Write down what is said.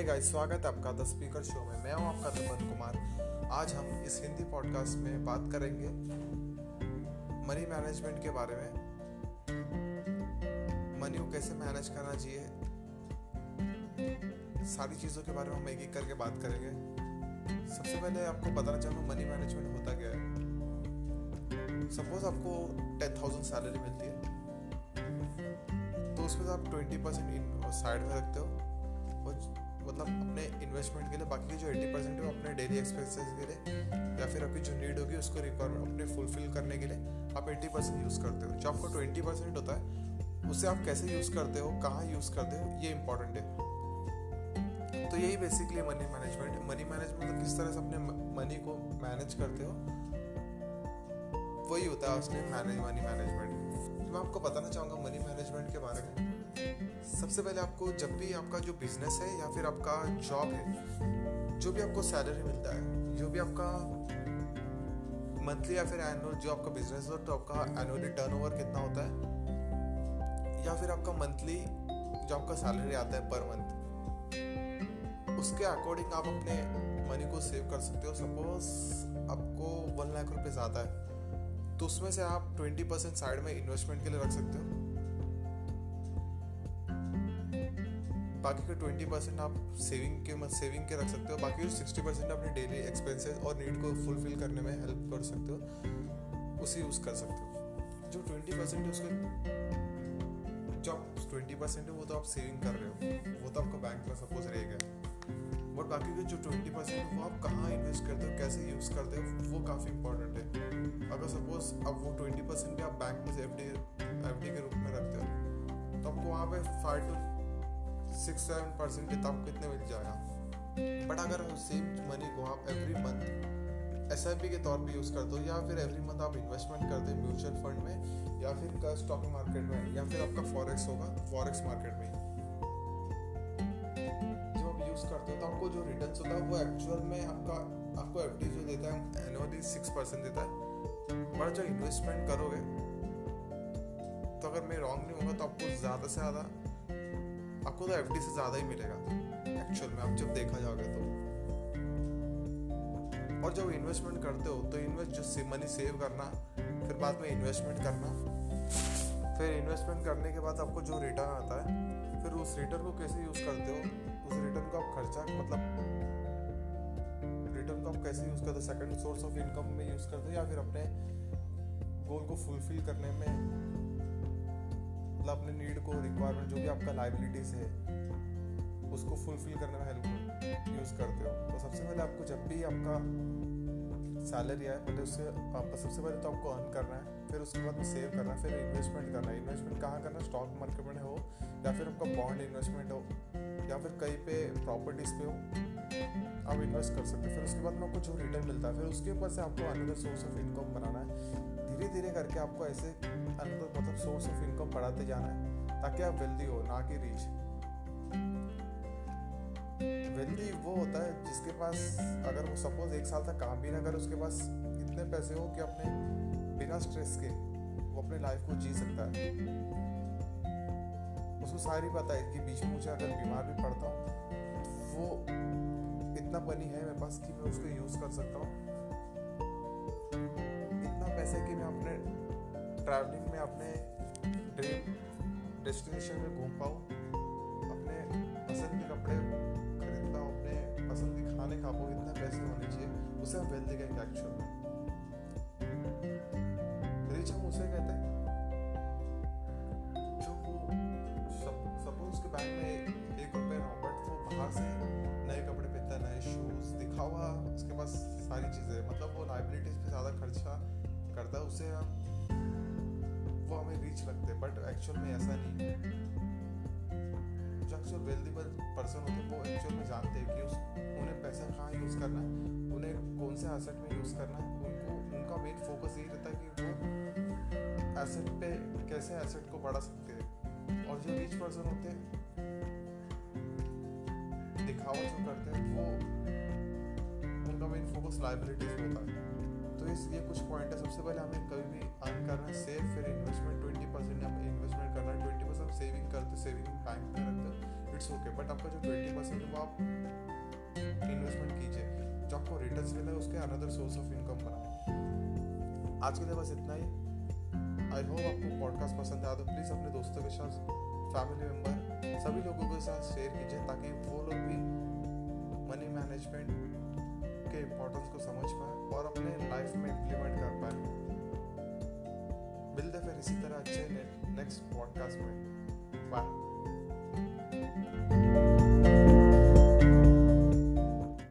Hey guys स्वागत है आपका द स्पीकर शो में। मैं हूँ आपका तपन कुमार। आज हम इस हिंदी पॉडकास्ट में बात करेंगे मनी मैनेजमेंट के बारे में। मनी को कैसे मैनेज करना चाहिए? सारी चीज़ों के बारे में हम एक एक करके बात करेंगे। सबसे पहले आपको बताना चाहूँगा मनी मैनेजमेंट होता क्या है? सपोज़ आपको टेन थाउज़ेंड सैलरी मिलती है तो उसमें से आप ट्वेंटी परसेंट साइड में रखते हो। और मतलब अपने इन्वेस्टमेंट के लिए, बाकी जो एट्टी परसेंट है अपने डेली एक्सपेंसेस के लिए, या फिर आपकी जो नीड होगी उसको रिक्वायरमेंट अपने फुलफिल करने के लिए आप एट्टी परसेंट यूज़ करते हो। जो आपको ट्वेंटी परसेंट होता है, उसे आप कैसे यूज़ करते हो, कहाँ यूज़ करते हो, ये इंपॉर्टेंट है। तो यही basically money management money management किस तरह से अपने मनी को मैनेज करते हो, वही होता है उसने मनी मैनेजमेंट मैं आपको बताना चाहूँगा मनी मैनेजमेंट के बारे में। सबसे पहले आपको जब भी आपका जो बिज़नेस है या फिर आपका जॉब है, जो भी आपको सैलरी मिलता है, जो भी आपका मंथली या फिर एनुअल जो आपका बिज़नेस हो तो आपका एनुअली टर्नओवर कितना होता है? या फिर आपका मंथली जो आपका सैलरी आता है पर मंथ उसके अकॉर्डिंग आप अपने मनी को सेव कर सकते हो। सपोज़ आपको वन लाख रुपए ज़्यादा है तो उसमें से आप ट्वेंटी परसेंट साइड में इन्वेस्टमेंट के लिए रख सकते हो। बाकी का ट्वेंटी परसेंट आप सेविंग के मत सेविंग के रख सकते हो। बाकी सिक्सटी परसेंट अपने डेली एक्सपेंसेस और नीड को फुलफिल करने में हेल्प कर सकते हो। उसे यूज़ कर सकते हो। जो ट्वेंटी परसेंट है उसके जो आप ट्वेंटी परसेंट है वो तो आप सेविंग कर रहे हो। वो तो आपका बैंक में सपोज़ रहेगा। बट बाकी के जो ट्वेंटी परसेंट है वो आप कहाँ इन्वेस्ट करते हो, कैसे यूज़ करते हो, वो काफ़ी इंपॉर्टेंट है। अगर सपोज़ अब वो ट्वेंटी परसेंट भी आप बैंक में एफ़ डी के रूप में रखते हो तो आपको वहाँ पे five to six seven percent तब कितने मिल जाएगा? बट अगर सेम मनी को आप एवरी मंथ एस के तौर पे यूज़ करते हो या फिर एवरी मंथ आप इन्वेस्टमेंट करते हो म्यूचुअल फंड में, या फिर स्टॉक मार्केट में, या फिर आपका फॉरेक्स होगा फॉरेक्स मार्केट में जब आप यूज़ करते हो तो आपको जो रिटर्न होता है, वो एक्चुअल में आपका, आपको एफ़ जो देता है एनुअली सिक्स परसेंट देता है। बट जो इन्वेस्टमेंट करोगे तो अगर मैं रॉन्ग नहीं होगा तो आपको ज़्यादा से ज़्यादा आपको तो एफडी से ज़्यादा ही मिलेगा। एक्चुअल में आप जब देखा जाओगे तो। और जब इन्वेस्टमेंट करते हो तो इन्वेस्ट जो मनी सेव करना, फिर बाद में इन्वेस्टमेंट करना। फिर इन्वेस्टमेंट करने के बाद आपको जो रिटर्न आता है, फिर उस रिटर्न को कैसे यूज़ करते हो? उस रिटर्न को आप खर्चा मतलब रिटर्न को आप कैसे यूज़ करते हो? सेकंड सोर्स ऑफ़ इनकम में यूज़ करते हो या फिर अपने गोल को फुलफिल करने में? मतलब अपने नीड को रिक्वायरमेंट जो भी आपका लाइबिलिटीज़ है, उसको फुलफिल करने में हेल्प यूज़ करते हो। तो सबसे पहले आपको जब भी आपका सैलरी आए, पहले उससे आपका सबसे पहले तो आपको अर्न करना है, फिर उसके बाद सेव करना है, फिर इन्वेस्टमेंट करना है। इन्वेस्टमेंट कहाँ करना स्टॉक मार्केट में हो, या फिर आपका बॉन्ड इन्वेस्टमेंट हो, या फिर कहीं पे प्रॉपर्टीज़ पे हो, आप इन्वेस्ट कर सकते हो। फिर उसके बाद में आपको जो रिटर्न मिलता है, फिर उसके ऊपर से आपको अनदर सोर्स ऑफ़ इनकम बनाना है। धीरे धीरे करके आपको ऐसे अंदर मतलब सोर्स ऑफ़ इनकम बढ़ाते जाना है, ताकि आप वेल्दी हो, ना कि रीच वेल्दी वो होता है जिसके पास अगर वो सपोज़ एक साल तक काम भी ना करे, उसके पास इतने पैसे हो कि अपने बिना स्ट्रेस के वो अपने लाइफ को जी सकता है। उसको सारी पता है कि बीच में मुझे अगर बीमार भी पड़ता हूँ, वो इतना मनी है मेरे पास कि मैं उसको यूज़ कर सकता हूँ। पैसे कि मैं अपने ट्रैवलिंग में अपने ड्रीम डेस्टिनेशन में घूम पाऊँ, अपने पसंद के कपड़े खरीद पाऊँ अपने पसंद के खाने खा पाऊँ, इतना पैसे होने चाहिए, उसे हम वेल्थ कहेंगे एक्चुअल में? रिच हम उसे कहते हैं। जो सपोज़ उसके बैंक में एक रुपये ना बट वो बाहर से नए कपड़े पहनता है, नए शूज़ दिखावा, उसके पास सारी चीज़ें मतलब वो लाइबिलिटीज़ पे ज़्यादा खर्चा करता है उससे हम वो हमें रीच लगते हैं बट एक्चुअल में ऐसा नहीं है। जो एक्चुअल वेल्दी पर्सन होते हैं, वो एक्चुअल में जानते हैं कि उस, उन्हें पैसा कहाँ यूज़ करना है, उन्हें कौन से एसेट में यूज़ करना है, उनको, उनका मेन फोकस यही रहता है कि वो एसेट पे कैसे एसेट को बढ़ा सकते हैं। और जो रिच पर्सन होते हैं, दिखावा जो करते हैं, वो उनका मेन फोकस लाइबिलिटीज होता है। तो इस ये कुछ पॉइंट है। सबसे पहले हमें कभी भी अर्न करना सेव फिर इन्वेस्टमेंट ट्वेंटी परसेंट हमें इन्वेस्टमेंट करना है। ट्वेंटी परसेंट सेविंग करते सेविंग बैंक में रखते हो। इट्स ओके बट आपका जो ट्वेंटी परसेंट है, वो आप इन्वेस्टमेंट कीजिए। जो आपको रिटर्न मिला है, उसके अनदर सोर्स ऑफ़ इनकम बनाए आज के लिए बस इतना ही। आई होप आपको पॉडकास्ट पसंद आया तो प्लीज़ अपने दोस्तों के साथ फैमिली मेंबर सभी लोगों के साथ शेयर कीजिए ताकि वो लोग भी मनी मैनेजमेंट के इम्पोर्टेंस को समझ पाए और अपने लाइफ में इम्प्लीमेंट कर पाए। मिलते फिर इसी तरह अच्छे नेक्स्ट पॉडकास्ट में। बाय